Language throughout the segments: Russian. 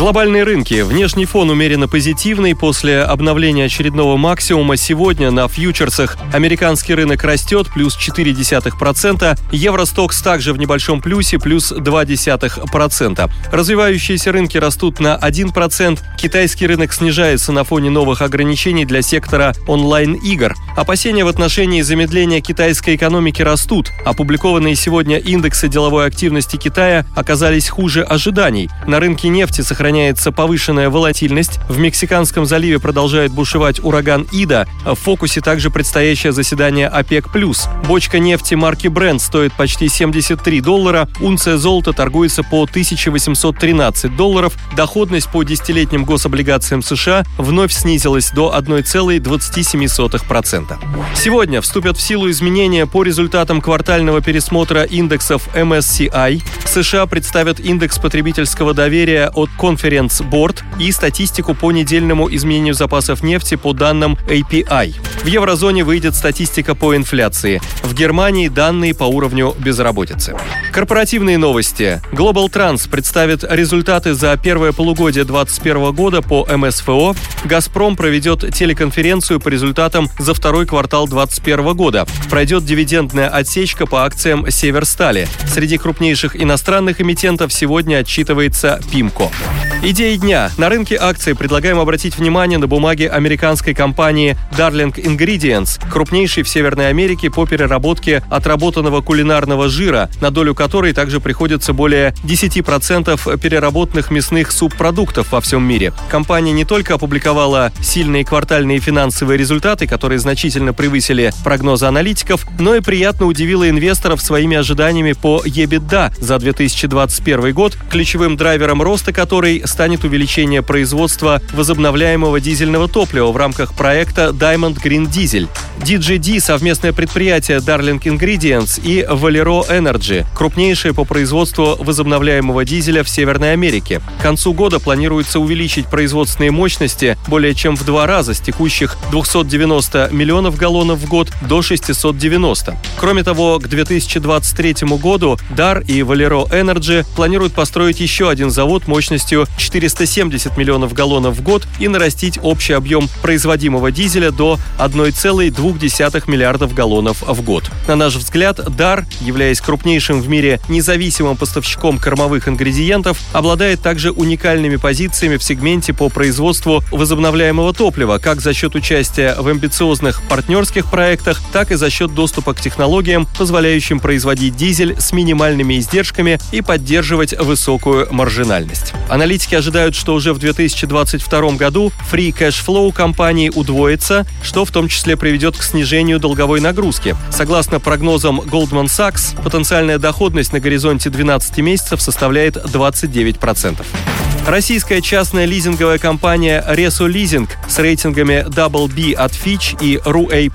Глобальные рынки. Внешний фон умеренно позитивный. После обновления очередного максимума сегодня на фьючерсах американский рынок растет плюс 0,4%. Евростокс также в небольшом плюсе плюс 0,2%. Развивающиеся рынки растут на 1%. Китайский рынок снижается на фоне новых ограничений для сектора онлайн-игр. Опасения в отношении замедления китайской экономики растут. Опубликованные сегодня индексы деловой активности Китая оказались хуже ожиданий. На рынке нефти сохраняется сохраняется повышенная волатильность. В Мексиканском заливе продолжает бушевать ураган Ида. В фокусе также предстоящее заседание ОПЕК+. Бочка нефти марки Brent стоит почти 73 доллара. Унция золота торгуется по 1813 долларов. Доходность по десятилетним гособлигациям США вновь снизилась до 1,27%. Сегодня вступят в силу изменения по результатам квартального пересмотра индексов MSCI. США представят индекс потребительского доверия от Conference Board и статистику по недельному изменению запасов нефти по данным API. В еврозоне выйдет статистика по инфляции. В Германии данные по уровню безработицы. Корпоративные новости. Global Trans представит результаты за первое полугодие 2021 года по МСФО. «Газпром» проведет телеконференцию по результатам за второй квартал 2021 года. Пройдет дивидендная отсечка по акциям «Северстали». Среди крупнейших иностранных эмитентов сегодня отчитывается «Пимко». Идеи дня. На рынке акций предлагаем обратить внимание на бумаги американской компании Darling Ingredients, крупнейшей в Северной Америке по переработке отработанного кулинарного жира, на долю которой также приходится более 10% переработанных мясных субпродуктов во всем мире. Компания не только опубликовала сильные квартальные финансовые результаты, которые значительно превысили прогнозы аналитиков, но и приятно удивила инвесторов своими ожиданиями по EBITDA за 2021 год, ключевым драйвером роста которой станет увеличение производства возобновляемого дизельного топлива в рамках проекта Diamond Green Diesel. DGD – совместное предприятие Darling Ingredients и Valero Energy, крупнейшее по производству возобновляемого дизеля в Северной Америке. К концу года планируется увеличить производственные мощности более чем в два раза с текущих 290 миллионов галлонов в год до 690. Кроме того, к 2023 году DAR и Valero Energy планируют построить еще один завод мощностью 470 миллионов галлонов в год и нарастить общий объем производимого дизеля до 1,2 миллиардов галлонов в год. На наш взгляд, DAR, являясь крупнейшим в мире независимым поставщиком кормовых ингредиентов, обладает также уникальными позициями в сегменте по производству возобновляемого топлива, как за счет участия в амбициозных партнерских проектах, так и за счет доступа к технологиям, позволяющим производить дизель с минимальными издержками и поддерживать высокую маржинальность. Аналитики ожидают, что уже в 2022 году free cash flow компании удвоится, что в том числе приведет к снижению долговой нагрузки. Согласно прогнозам Goldman Sachs, потенциальная доходность на горизонте 12 месяцев составляет 29%. Российская частная лизинговая компания Reso Leasing с рейтингами Double B от Fitch и RU-A+,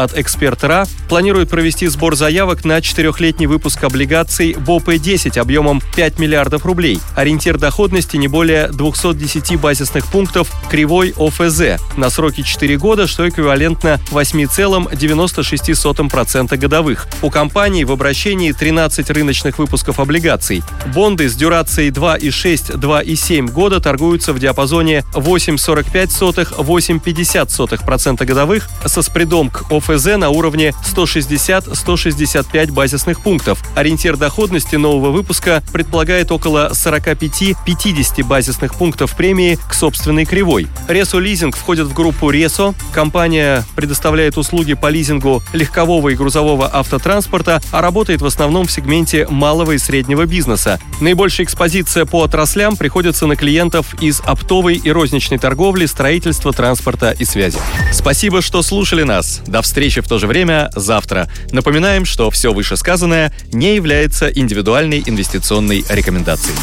от Expert.ra планирует провести сбор заявок на четырехлетний выпуск облигаций БОП-10 объемом 5 миллиардов рублей. Ориентир доходности не более 210 базисных пунктов кривой ОФЗ на сроки 4 года, что эквивалентно 8,96% годовых. У компании в обращении 13 рыночных выпусков облигаций. Бонды с дюрацией 2,6, 2,7 7 года торгуются в диапазоне 8,45-8,50% годовых со спредом к ОФЗ на уровне 160-165 базисных пунктов. Ориентир доходности нового выпуска предполагает около 45-50 базисных пунктов премии к собственной кривой. Ресо Лизинг входит в группу Ресо. Компания предоставляет услуги по лизингу легкового и грузового автотранспорта, а работает в основном в сегменте малого и среднего бизнеса. Наибольшая экспозиция по отраслям приходится на клиентов из оптовой и розничной торговли, строительства, транспорта и связи. Спасибо, что слушали нас. До встречи в то же время завтра. Напоминаем, что все вышесказанное не является индивидуальной инвестиционной рекомендацией.